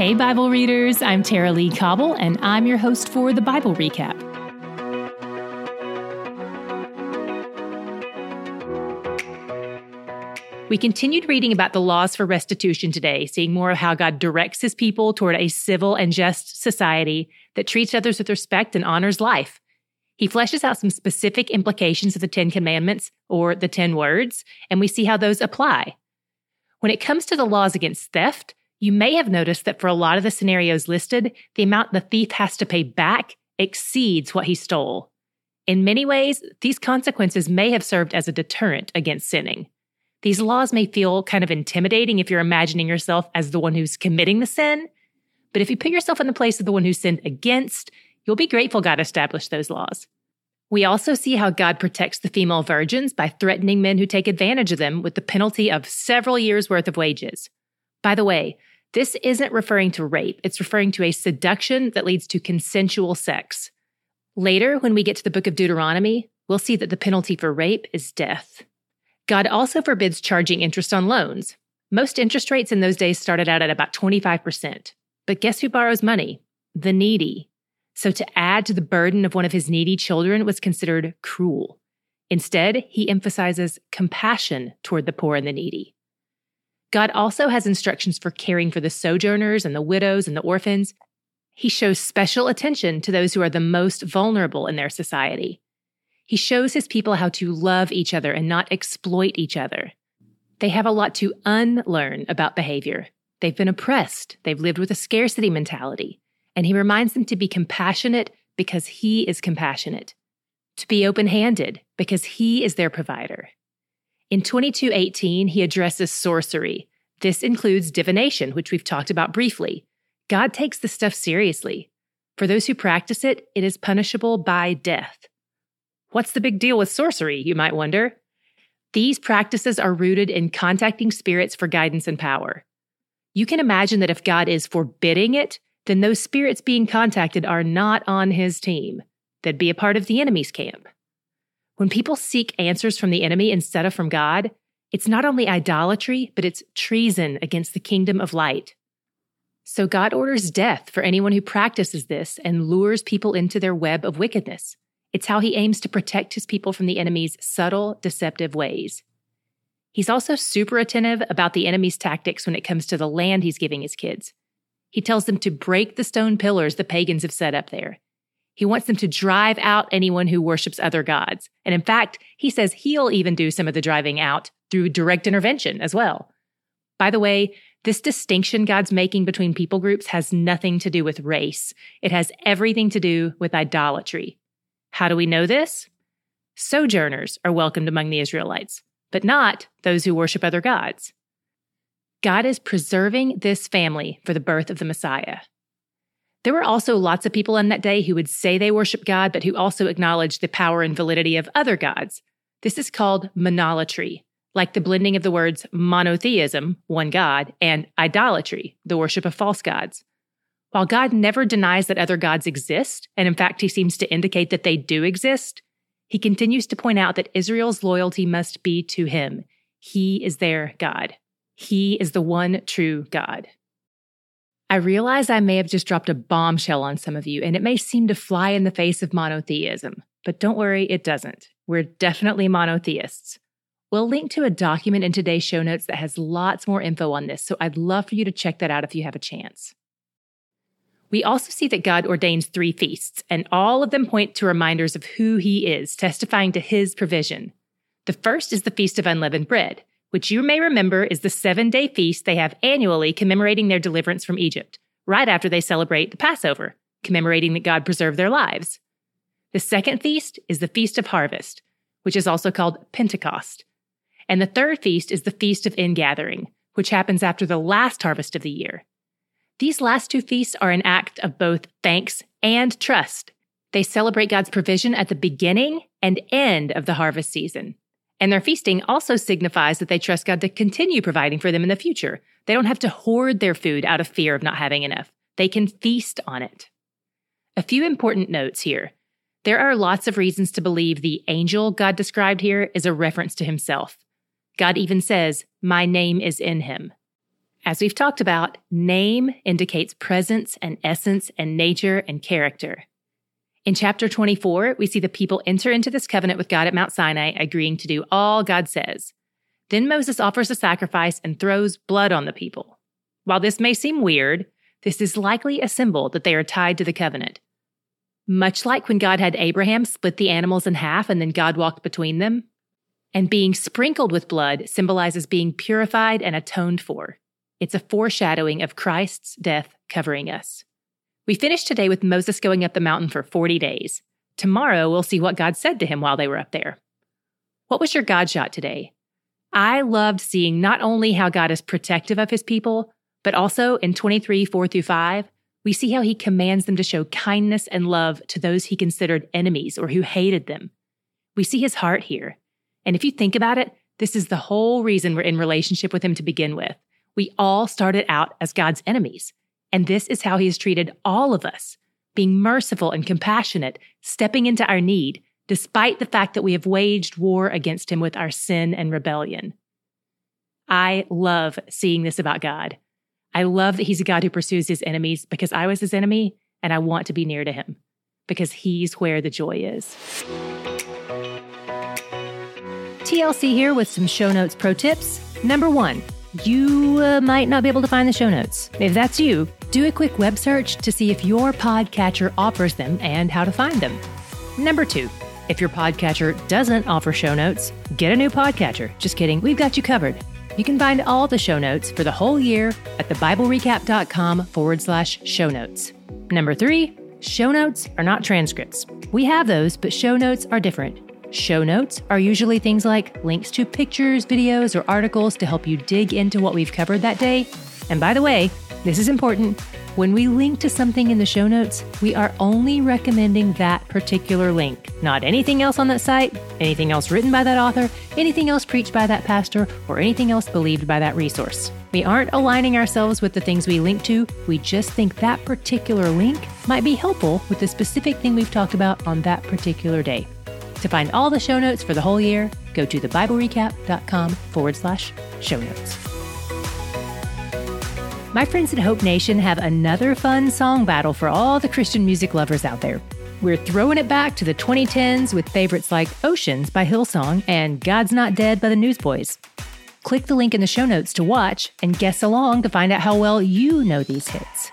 Hey, Bible readers, I'm Tara-Leigh Cobble, and I'm your host for the Bible Recap. We continued reading about the laws for restitution today, seeing more of how God directs his people toward a civil and just society that treats others with respect and honors life. He fleshes out some specific implications of the Ten Commandments or the Ten Words, and we see how those apply. When it comes to the laws against theft, you may have noticed that for a lot of the scenarios listed, the amount the thief has to pay back exceeds what he stole. In many ways, these consequences may have served as a deterrent against sinning. These laws may feel kind of intimidating if you're imagining yourself as the one who's committing the sin, but if you put yourself in the place of the one who sinned against, you'll be grateful God established those laws. We also see how God protects the female virgins by threatening men who take advantage of them with the penalty of several years' worth of wages. By the way, this isn't referring to rape, it's referring to a seduction that leads to consensual sex. Later, when we get to the book of Deuteronomy, we'll see that the penalty for rape is death. God also forbids charging interest on loans. Most interest rates in those days started out at about 25%. But guess who borrows money? The needy. So to add to the burden of one of his needy children was considered cruel. Instead, he emphasizes compassion toward the poor and the needy. God also has instructions for caring for the sojourners and the widows and the orphans. He shows special attention to those who are the most vulnerable in their society. He shows his people how to love each other and not exploit each other. They have a lot to unlearn about behavior. They've been oppressed. They've lived with a scarcity mentality and he reminds them to be compassionate because he is compassionate, to be open handed because he is their provider. In 2218, he addresses sorcery. This includes divination, which we've talked about briefly. God takes this stuff seriously. For those who practice it, it is punishable by death. What's the big deal with sorcery, you might wonder? These practices are rooted in contacting spirits for guidance and power. You can imagine that if God is forbidding it, then those spirits being contacted are not on his team. They'd be a part of the enemy's camp. When people seek answers from the enemy instead of from God, it's not only idolatry, but it's treason against the kingdom of light. So God orders death for anyone who practices this and lures people into their web of wickedness. It's how he aims to protect his people from the enemy's subtle, deceptive ways. He's also super attentive about the enemy's tactics when it comes to the land he's giving his kids. He tells them to break the stone pillars the pagans have set up there. He wants them to drive out anyone who worships other gods. And in fact, he says he'll even do some of the driving out through direct intervention as well. By the way, this distinction God's making between people groups has nothing to do with race. It has everything to do with idolatry. How do we know this? Sojourners are welcomed among the Israelites, but not those who worship other gods. God is preserving this family for the birth of the Messiah. There were also lots of people in that day who would say they worship God, but who also acknowledged the power and validity of other gods. This is called monolatry, like the blending of the words monotheism, one God, and idolatry, the worship of false gods. While God never denies that other gods exist, and in fact, he seems to indicate that they do exist, he continues to point out that Israel's loyalty must be to him. He is their God. He is the one true God. I realize I may have just dropped a bombshell on some of you, and it may seem to fly in the face of monotheism, but don't worry, it doesn't. We're definitely monotheists. We'll link to a document in today's show notes that has lots more info on this, so I'd love for you to check that out if you have a chance. We also see that God ordains three feasts, and all of them point to reminders of who He is, testifying to His provision. The first is the Feast of Unleavened Bread which you may remember is the seven day feast they have annually commemorating their deliverance from Egypt, right after they celebrate the Passover, commemorating that God preserved their lives. The second feast is the Feast of Harvest, which is also called Pentecost. And the third feast is the Feast of Ingathering, which happens after the last harvest of the year. These last two feasts are an act of both thanks and trust. They celebrate God's provision at the beginning and end of the harvest season. And their feasting also signifies that they trust God to continue providing for them in the future. They don't have to hoard their food out of fear of not having enough. They can feast on it. A few important notes here. There are lots of reasons to believe the angel God described here is a reference to himself. God even says, My name is in him. As we've talked about, name indicates presence and essence and nature and character. In chapter 24, we see the people enter into this covenant with God at Mount Sinai, agreeing to do all God says. Then Moses offers a sacrifice and throws blood on the people. While this may seem weird, this is likely a symbol that they are tied to the covenant. Much like when God had Abraham split the animals in half and then God walked between them. And being sprinkled with blood symbolizes being purified and atoned for. It's a foreshadowing of Christ's death covering us. We finished today with Moses going up the mountain for 40 days. Tomorrow, we'll see what God said to him while they were up there. What was your God shot today? I loved seeing not only how God is protective of his people, but also in 23, 4 through 5, we see how he commands them to show kindness and love to those he considered enemies or who hated them. We see his heart here. And if you think about it, this is the whole reason we're in relationship with him to begin with. We all started out as God's enemies. And this is how he has treated all of us, being merciful and compassionate, stepping into our need, despite the fact that we have waged war against him with our sin and rebellion. I love seeing this about God. I love that he's a God who pursues his enemies because I was his enemy and I want to be near to him because he's where the joy is. TLC here with some show notes pro tips. Number one, you uh, might not be able to find the show notes. If that's you, do a quick web search to see if your podcatcher offers them and how to find them. Number two, if your podcatcher doesn't offer show notes, get a new podcatcher. Just kidding, we've got you covered. You can find all the show notes for the whole year at thebiblerecap.com forward slash show notes. Number three, show notes are not transcripts. We have those, but show notes are different. Show notes are usually things like links to pictures, videos, or articles to help you dig into what we've covered that day. And by the way, this is important. When we link to something in the show notes, we are only recommending that particular link, not anything else on that site, anything else written by that author, anything else preached by that pastor, or anything else believed by that resource. We aren't aligning ourselves with the things we link to, we just think that particular link might be helpful with the specific thing we've talked about on that particular day. To find all the show notes for the whole year, go to thebiblerecap.com forward slash show notes. My friends at Hope Nation have another fun song battle for all the Christian music lovers out there. We're throwing it back to the 2010s with favorites like Oceans by Hillsong and God's Not Dead by the Newsboys. Click the link in the show notes to watch and guess along to find out how well you know these hits.